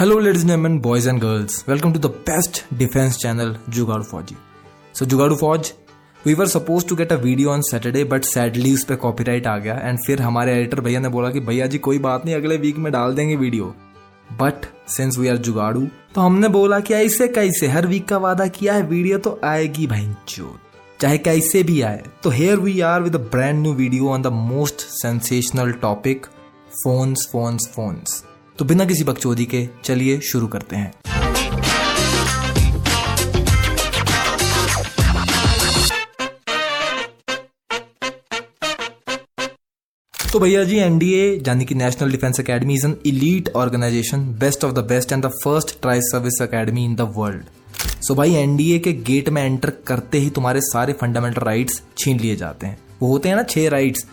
Ladies and gentlemen, boys and girls. Welcome to the best defense channel, Jugaadu Fauji. So, Jugaadu Fauj, we were supposed to get a video on Saturday, but sadly उस पर copyright आ गया and फिर हमारे editor भैया ने बोला कि भैया जी कोई बात नहीं अगले वीक में डाल देंगे video but since we are जुगाड़ू तो हमने बोला कि ऐसे कैसे हर वीक का वादा किया है वीडियो तो आएगी भाई चाहे कैसे भी आए तो here we are with brand new video on the most sensational topic phones phones phones तो बिना किसी बकचोदी के चलिए शुरू करते हैं। तो भैया जी एनडीए यानी कि National Defence Academy is an elite organisation best of the best and the first tri service academy in the world so भाई एनडीए के गेट में एंटर करते ही तुम्हारे सारे फंडामेंटल राइट्स छीन लिए जाते हैं। वो होते हैं ना छह राइट्स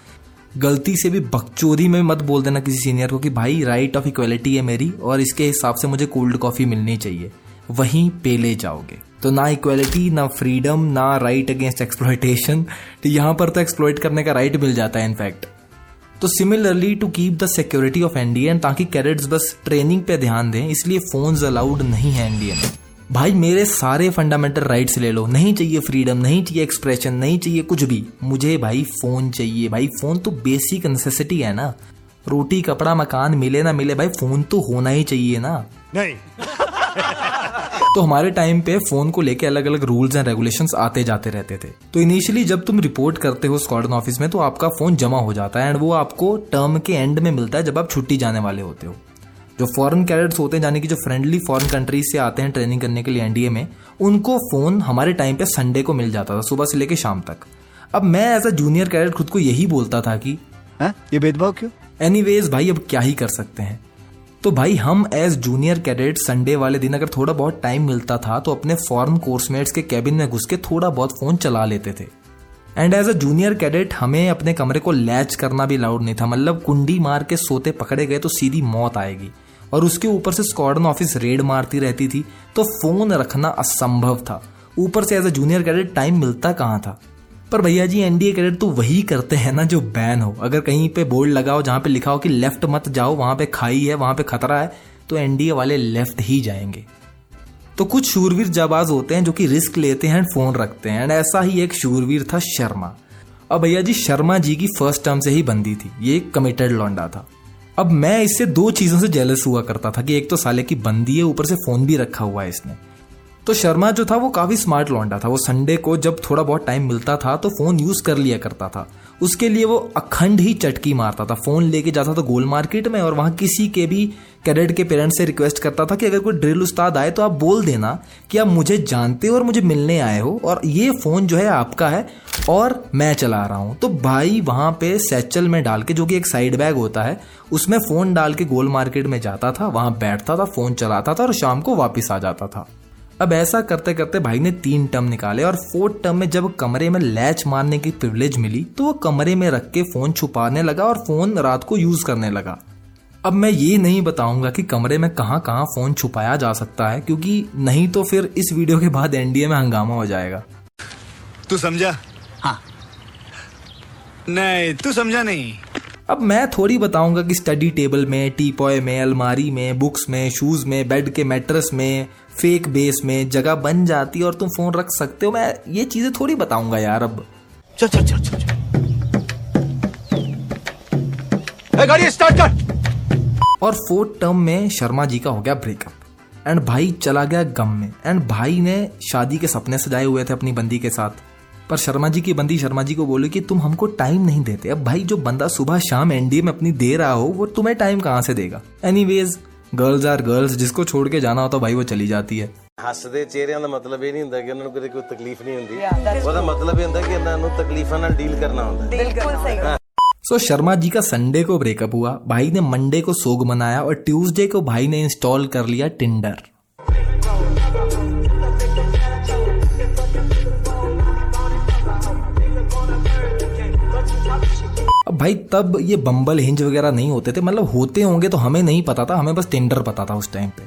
गलती से भी बकचोदी में मत बोल देना किसी सीनियर को कि भाई राइट ऑफ़ इक्वलिटी है मेरी और इसके हिसाब से मुझे कोल्ड कॉफ़ी मिलनी चाहिए। वहीं पे ले जाओगे। तो ना इक्वलिटी ना फ्रीडम ना राइट अगेंस्ट एक्सप्लोइटेशन तो यहाँ पर तो एक्सप्लोइट करने का राइट मिल जाता है इनफैक्ट तो similarly to keep the security of NDA ताकि कैडेट्स बस ट्रेनिंग पे ध्यान दें, इसलिए फोन्स अलाउड नहीं है एनडीए में। भाई मेरे सारे फंडामेंटल राइट्स ले लो। नहीं चाहिए फ्रीडम नहीं चाहिए एक्सप्रेशन नहीं चाहिए कुछ भी। मुझे भाई फ़ोन चाहिए। भाई फ़ोन तो बेसिक नेसेसिटी है ना। रोटी कपड़ा मकान मिले ना मिले भाई फ़ोन तो होना ही चाहिए ना। नहीं। तो हमारे टाइम पे फ़ोन को लेके अलग अलग रूल्स एंड रेगुलेशंस आते जाते रहते थे। तो इनिशियली जब तुम रिपोर्ट करते हो स्क्वाडन ऑफ़िस में तो आपका फ़ोन जमा हो जाता है एंड वो आपको टर्म के एंड में मिलता है जब आप छुट्टी जाने वाले होते हो। जो फॉरेन कैडेट्स होते हैं यानी कि जो फ्रेंडली फॉरेन कंट्रीज़ से आते हैं ट्रेनिंग करने के लिए एनडीए में उनको फ़ोन हमारे टाइम पे संडे को मिल जाता था सुबह से लेके शाम तक। अब मैं एज अ जूनियर कैडेट खुद को यही बोलता था कि हाँ? ये भेदभाव क्यों? एनी भाई अब क्या ही कर सकते हैं? तो भाई हम एज जूनियर कैडेट संडे वाले दिन अगर थोड़ा बहुत टाइम मिलता था तो अपने फॉरन कोर्समेट्स के कैबिन में घुस के थोड़ा बहुत फ़ोन चला लेते थे। And as a junior cadet हमें अपने कमरे को लैच करना भी लाउड नहीं था। मतलब कुंडी मार के सोते पकड़े गए तो सीधी मौत आएगी। और उसके ऊपर से स्क्वाडन ऑफ़िस रेड मारती रहती थी तो फ़ोन रखना असंभव था। ऊपर से as a junior cadet time मिलता कहाँ था? पर भैया जी एनडीए कैडेट तो वही करते हैं ना जो बैन हो। अगर कहीं पे बोर्ड लगाओ, जहाँ पे लिखा हो कि लेफ़्ट मत जाओ, वहाँ पे खाई है, वहाँ पे खतरा है तो एनडीए वाले लेफ़्ट ही जाएँगे। तो कुछ शूरवीर जाबाज होते हैं जो कि रिस्क लेते हैं फ़ोन रखते हैं एंड ऐसा ही एक शूरवीर था शर्मा। अब भैया जी, शर्मा जी की फ़र्स्ट टर्म से ही बंदी थी। ये कमिटेड लौंडा था। अब मैं इससे दो चीज़ों से जेलस हुआ करता था कि एक तो साले की बंदी है, ऊपर से फ़ोन भी रखा हुआ है इसने। तो शर्मा जो था वो काफ़ी स्मार्ट लौंडा था। वो संडे को जब थोड़ा बहुत टाइम मिलता था तो फ़ोन यूज़ कर लिया करता था। उसके लिए वो अखंड ही चटकी मारता था। फ़ोन लेके जाता था गोल मार्केट में और वहाँ किसी के भी कैडेट के पेरेंट्स से रिक्वेस्ट करता था कि अगर कोई ड्रिल उस्ताद आए तो आप बोल देना कि आप मुझे जानते हो और मुझे मिलने आए हो और ये फ़ोन जो है आपका है और मैं चला रहा हूँ। तो भाई वहाँ पे सैचल में डाल के, जो कि एक साइड बैग होता है, उसमें फ़ोन डाल के गोल मार्केट में जाता था, वहाँ बैठता था फ़ोन चलाता था और शाम को वापिस आ जाता था। अब ऐसा करते करते भाई ने तीन टर्म निकाले और फोर्थ टर्म में जब कमरे में लैच मारने की प्रिविलेज मिली तो वो कमरे में रख के फ़ोन छुपाने लगा और फ़ोन रात को यूज़ करने लगा। अब मैं ये नहीं बताऊँगा कि कमरे में कहाँ कहाँ फ़ोन छुपाया जा सकता है क्योंकि नहीं तो फिर इस वीडियो के बाद एनडीए में हंगामा हो जाएगा। तू समझा? हाँ। नहीं तू समझा नहीं। अब मैं थोड़ी बताऊँगा कि स्टडी टेबल में टी पॉय में अलमारी में बुक्स में शूज़ में बेड के मैट्रेस में फेक बेस में जगह बन जाती है और तुम फ़ोन रख सकते हो। मैं ये चीज़ें थोड़ी बताऊँगा यार अब। चल चल चल चल, गाड़ी स्टार्ट कर। और फोर्थ टर्म में शर्मा जी का हो गया ब्रेकअप एंड भाई चला गया गम में। एंड भाई ने शादी के सपने सजाए हुए थे अपनी बंदी के साथ। पर शर्मा जी की बंदी शर्मा जी को बोले कि तुम हमको टाइम नहीं देते। अब भाई जो बंदा सुबह शाम एनडीए में अपनी दे रहा हो वो तुम्हें टाइम कहाँ से देगा? एनी गर्ल्स आर गर्ल्स जिसको छोड़ के जाना होता भाई वो चली जाती है ਹੱਸਦੇ ਚਿਹਰਿਆਂ ਦਾ ਮਤਲਬ ਇਹ ਨਹੀਂ ਹੁੰਦਾ ਕਿ ਉਹਨਾਂ ਨੂੰ ਕਦੇ ਕੋਈ ਤਕਲੀਫ ਨਹੀਂ ਹੁੰਦੀ ਉਹਦਾ ਮਤਲਬ ਇਹ ਹੁੰਦਾ ਕਿ ਇਹਨਾਂ ਨੂੰ ਤਕਲੀਫਾਂ ਨਾਲ ਡੀਲ ਕਰਨਾ ਹੁੰਦਾ बिल्कुल सही सो शर्मा जी का संडे को ब्रेकअप हुआ भाई ने मंडे को सोग मनाया और ट्यूसडे को भाई ने इंस्टॉल कर लिया टिंडर भाई, तब ये बम्बल हिंज वगैरह नहीं होते थे। मतलब होते होंगे तो हमें नहीं पता था, हमें बस टिंडर पता था उस टाइम पे।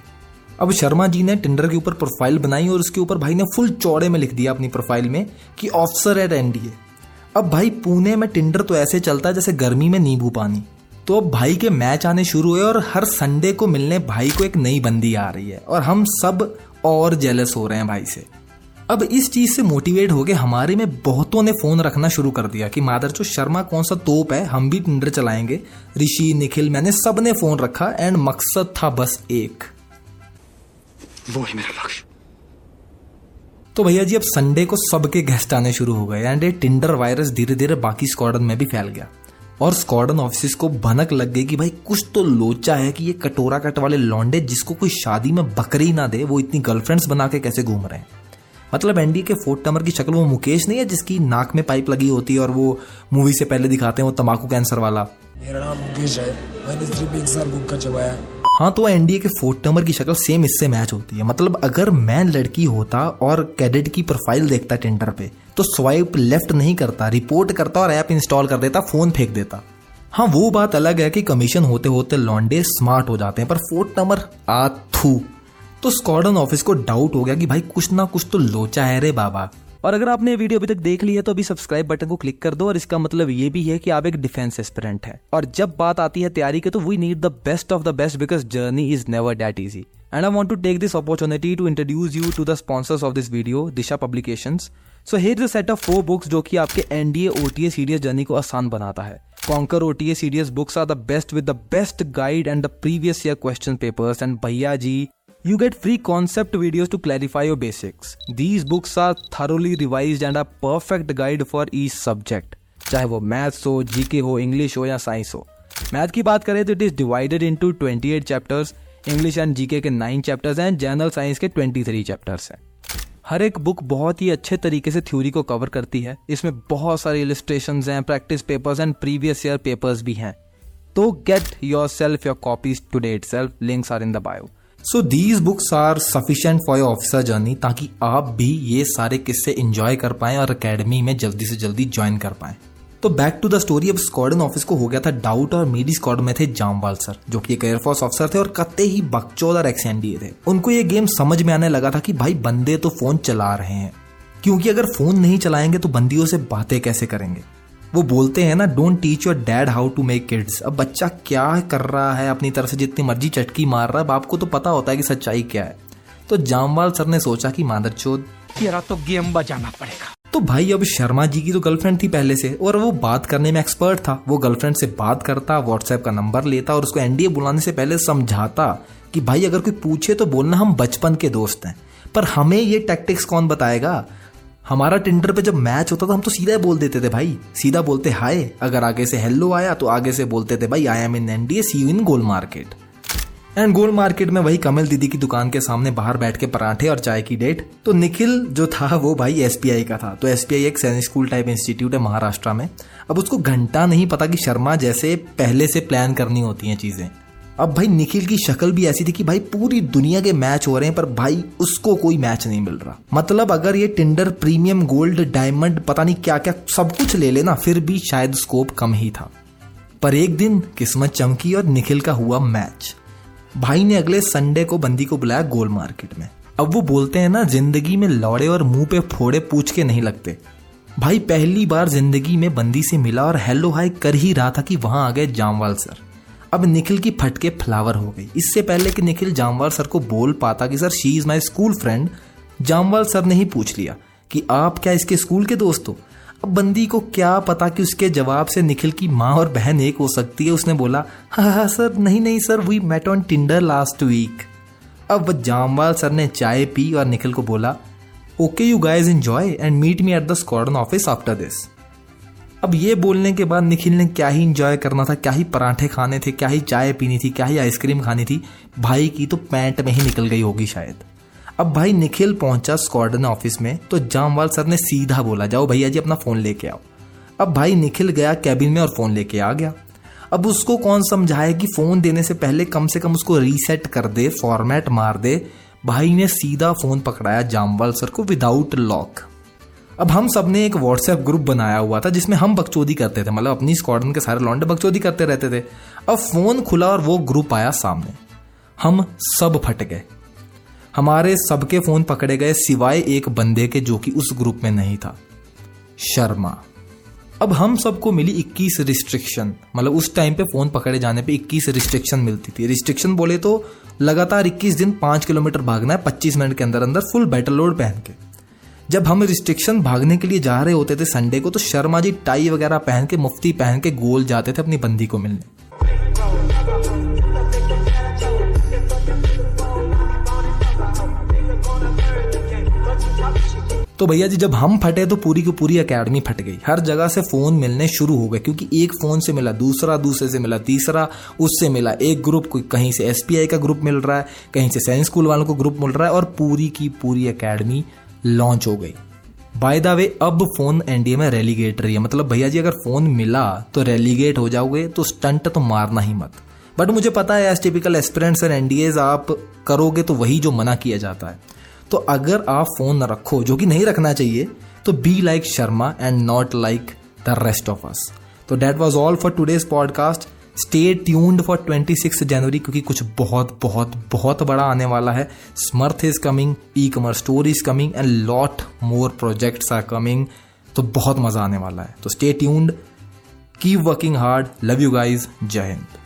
अब शर्मा जी ने टेंडर के ऊपर प्रोफ़ाइल बनाई और उसके ऊपर भाई ने फुल चौड़े में लिख दिया अपनी प्रोफ़ाइल में कि ऑफिसर एट एनडीए अब भाई, पुणे में टेंडर तो ऐसे चलता है जैसे गर्मी में नींबू पानी। तो अब भाई के मैच आने शुरू हुए और हर संडे को मिलने भाई को एक नई बंदी आ रही है। और हम सब और जेलस हो रहे हैं भाई से। अब इस चीज़ से मोटिवेट होके हमारे में बहुतों ने फ़ोन रखना शुरू कर दिया कि मादर जो शर्मा कौन सा तोप है हम भी टिंडर चलाएँगे। ऋषि निखिल मैंने सबने फ़ोन रखा एंड मकसद था बस एक। वो ही मेरा लक्ष्य। तो भैया जी अब संडे को सबके गेस्ट आने शुरू हो गए एंड ये टिंडर वायरस धीरे धीरे बाकी स्क्वाडन में भी फैल गया। और स्क्वाडन ऑफ़िस को भनक लग गई कि भाई कुछ तो लोचा है कि ये कटोरा कट वाले लौंडे जिसको कोई शादी में बकरी ना दे वो इतनी गर्लफ्रेंड्स बना के कैसे घूम रहे हैं। मतलब एनडी के फोर्थ टमर की शक्ल वो मुकेश नहीं है जिसकी नाक में पाइप लगी होती है और वो मूवी से पहले दिखाते हैं वो तमाकू कैंसर वाला। मेरा नाम मुकेश है। मैंने सिर्फ़ एक साल बुक कर चबाया हाँ। तो एनडीए के फोर्थ टर्मर की शक्ल सेम इससे मैच होती है। मतलब अगर मैं लड़की होता और कैडेट की प्रोफ़ाइल देखता टेंडर पे तो स्वाइप लेफ़्ट नहीं करता रिपोर्ट करता और ऐप इंस्टॉल कर देता फ़ोन फेंक देता। हाँ वो बात अलग है कि कमीशन होते होते लॉन्डे स्मार्ट हो जाते हैं पर फोर्थ टर्मर आ थू तो स्कॉडन ऑफ़िस को डाउट हो गया कि भाई कुछ ना कुछ तो लोचा है रे बाबा। और अगर आपने वीडियो अभी तक देख ली है तो अभी सब्सक्राइब बटन को क्लिक कर दो और इसका मतलब ये भी है कि आप एक डिफेंस एस्पिरेंट है। और जब बात आती है तैयारी की तो we need the best of the best because journey is never that easy and I want to take this opportunity to introduce you to the sponsors of this video Disha publication so here set of four books जो कि आपके NDA OTA CDS journey को आसान बनाता है। Conquer OTA CDS books are the best with the best guide and the previous year question papers and भैया ji You get free concept videos to clarify your basics. These books are thoroughly revised and a perfect guide for each subject. चाहे वो maths हो GK हो English हो या science हो। Math की बात करें तो it is divided into 28 chapters English and GK के 9 चैप्टर्स एंड जनरल साइंस के 23 चैप्टर्स हैं। हर एक बुक बहुत ही अच्छे तरीके से थ्योरी को कवर करती है। इसमें बहुत सारे इलिस्ट्रेशन हैं practice papers and previous year papers भी हैं। तो get yourself your copies today itself links are in the bio so these books are sufficient for your officer journey ताकि आप भी ये सारे किस्से इंजॉय कर पाए और अकेडमी में जल्दी से जल्दी ज्वाइन कर पाए। तो बैक टू द स्टोरी अब स्क्वाडन ऑफ़िस को हो गया था डाउट और मेरी स्क्वाड में थे जामवाल सर जो कि एक एयरफोर्स ऑफिसर थे और कत्ते ही बकचौद और एक्सएनडीए थे। उनको ये गेम समझ में आने लगा था कि भाई बंदे तो फ़ोन चला रहे हैं। क्योंकि अगर फ़ोन नहीं चलाएँगे तो बंदियों से बातें कैसे करेंगे? वो बोलते हैं ना don't teach your dad how to make kids अब बच्चा क्या कर रहा है अपनी तरफ़ से जितनी मर्ज़ी चटकी मार रहा है बाप को तो पता होता है कि सच्चाई क्या है। तो जामवाल सर ने सोचा कि मादर चोद तेरा तो गेम बजाना पड़ेगा। तो भाई अब शर्मा जी की तो गर्लफ्रेंड थी पहले से और वो बात करने में एक्सपर्ट था। वो गर्लफ्रेंड से बात करता व्हाट्सएप का नंबर लेता और उसको एनडीए बुलाने से पहले समझाता कि भाई अगर कोई पूछे तो बोलना हम बचपन के दोस्त हैं। पर हमें ये टैक्टिक्स कौन बताएगा? हमारा टिंडर पे जब मैच होता था हम तो सीधा ही बोल देते थे भाई। सीधा बोलते, हाय, अगर आगे से हेलो आया तो आगे से बोलते थे, भाई I am in NDA see you in Gol market and Gol market में वही कमल दीदी की दुकान के सामने बाहर बैठ के पराठे और चाय की डेट तो निखिल जो था, वो भाई एसपीआई का था। तो एसपीआई एक सैनिक स्कूल टाइप इंस्टीट्यूट है महाराष्ट्र में। अब उसको घंटा नहीं पता कि शर्मा जैसे पहले से प्लान करनी होती हैं चीज़ें। अब भाई निखिल की शक्ल भी ऐसी थी कि भाई पूरी दुनिया के मैच हो रहे हैं, पर भाई उसको कोई मैच नहीं मिल रहा। मतलब अगर ये टिंडर प्रीमियम गोल्ड डायमंड पता नहीं क्या क्या सब कुछ ले लेना, फिर भी शायद स्कोप कम ही था। पर एक दिन किस्मत चमकी और निखिल का हुआ मैच भाई ने अगले संडे को बंदी को बुलाया गोल मार्केट में। अब वो बोलते हैं ना, ज़िंदगी में लौड़े और मुँह पे फोड़े पूछ के नहीं लगते। भाई पहली बार ज़िंदगी में बंदी से मिला और हेलो हाई कर ही रहा था कि वहाँ आ गए जामवाल सर। अब निखिल की फटके फ्लावर हो गई। इससे पहले कि निखिल जामवाल सर को बोल पाता कि, sir she is my school friend Jamwal sir ने ही पूछ लिया कि, आप क्या इसके स्कूल के दोस्त हो? अब बंदी को क्या पता कि उसके जवाब से निखिल की माँ और बहन एक हो सकती है? उसने बोला हाँ हाँ सर, नहीं नहीं, sir we met on Tinder last week अब जामवाल सर ने चाय पी और निखिल को बोला okay you guys enjoy and meet me at the squadron office after this अब ये बोलने के बाद निखिल ने क्या ही इंजॉय करना था, क्या ही पराठे खाने थे, क्या ही चाय पीनी थी, क्या ही आइसक्रीम खानी थी, भाई की तो पैंट में ही निकल गई होगी शायद। अब भाई निखिल पहुँचा स्क्वाडन ऑफ़िस में तो जामवाल सर ने सीधा बोला, जाओ भैया जी, अपना फ़ोन लेके आओ। अब भाई निखिल गया कैबिन में और फ़ोन लेके आ गया। अब उसको कौन समझाए कि फ़ोन देने से पहले कम से कम उसको रीसेट कर दे फॉर्मेट मार दे। भाई ने सीधा फ़ोन पकड़ाया जामवाल सर को विदाउट लॉक अब हम सबने एक व्हाट्सएप ग्रुप बनाया हुआ था, जिसमें हम बकचोदी करते थे। मतलब अपनी स्क्वाडन के सारे लॉन्डे बकचोदी करते रहते थे। अब फ़ोन खुला और वो ग्रुप आया सामने। हम सब फट गए। हमारे सबके फ़ोन पकड़े गए सिवाय एक बंदे के, जो कि उस ग्रुप में नहीं था। शर्मा। अब हम सबको मिली 21 रिस्ट्रिक्शन मतलब उस टाइम पे फ़ोन पकड़े जाने पे 21 रिस्ट्रिक्शन मिलती थी। रिस्ट्रिक्शन बोले तो लगातार 21 दिन 5 किलोमीटर भागना है 25 मिनट के अंदर अंदर फुल बैटल लोड पहन के। जब हम रिस्ट्रिक्शन भागने के लिए जा रहे होते थे संडे को तो शर्मा जी टाई वगैरह पहन के, मुफ्ती पहन के गोल जाते थे अपनी बंदी को मिलने। तो भैया जी, जब हम फटे तो पूरी की पूरी एकेडमी फट गई। हर जगह से फ़ोन मिलने शुरू हो गए, क्योंकि एक फ़ोन से मिला, दूसरा दूसरे से मिला, तीसरा उससे मिला। एक ग्रुप कहीं से एसपीआई का ग्रुप मिल रहा है, कहीं से साइंस स्कूल वालों को ग्रुप मिल रहा है, और पूरी की पूरी एकेडमी लॉन्च हो गई। बाय द वे अब फ़ोन एनडीए में रेलीगेट रही है। मतलब भैया जी, अगर फ़ोन मिला तो रेलीगेट हो जाओगे तो स्टंट तो मारना ही मत। बट मुझे पता है as typical aspirants and NDAs आप करोगे तो वही जो मना किया जाता है। तो अगर आप फ़ोन रखो, जो कि नहीं रखना चाहिए तो be like Sharma and not like the rest of us तो that was all for today's podcast stay tuned for twenty six जनवरी क्योंकि कुछ बहुत बहुत बहुत बड़ा आने वाला है। Samarth is coming e commerce store is coming and lot more projects are coming तो बहुत मज़ा आने वाला है। तो stay tuned keep working hard love you guys Jai Hind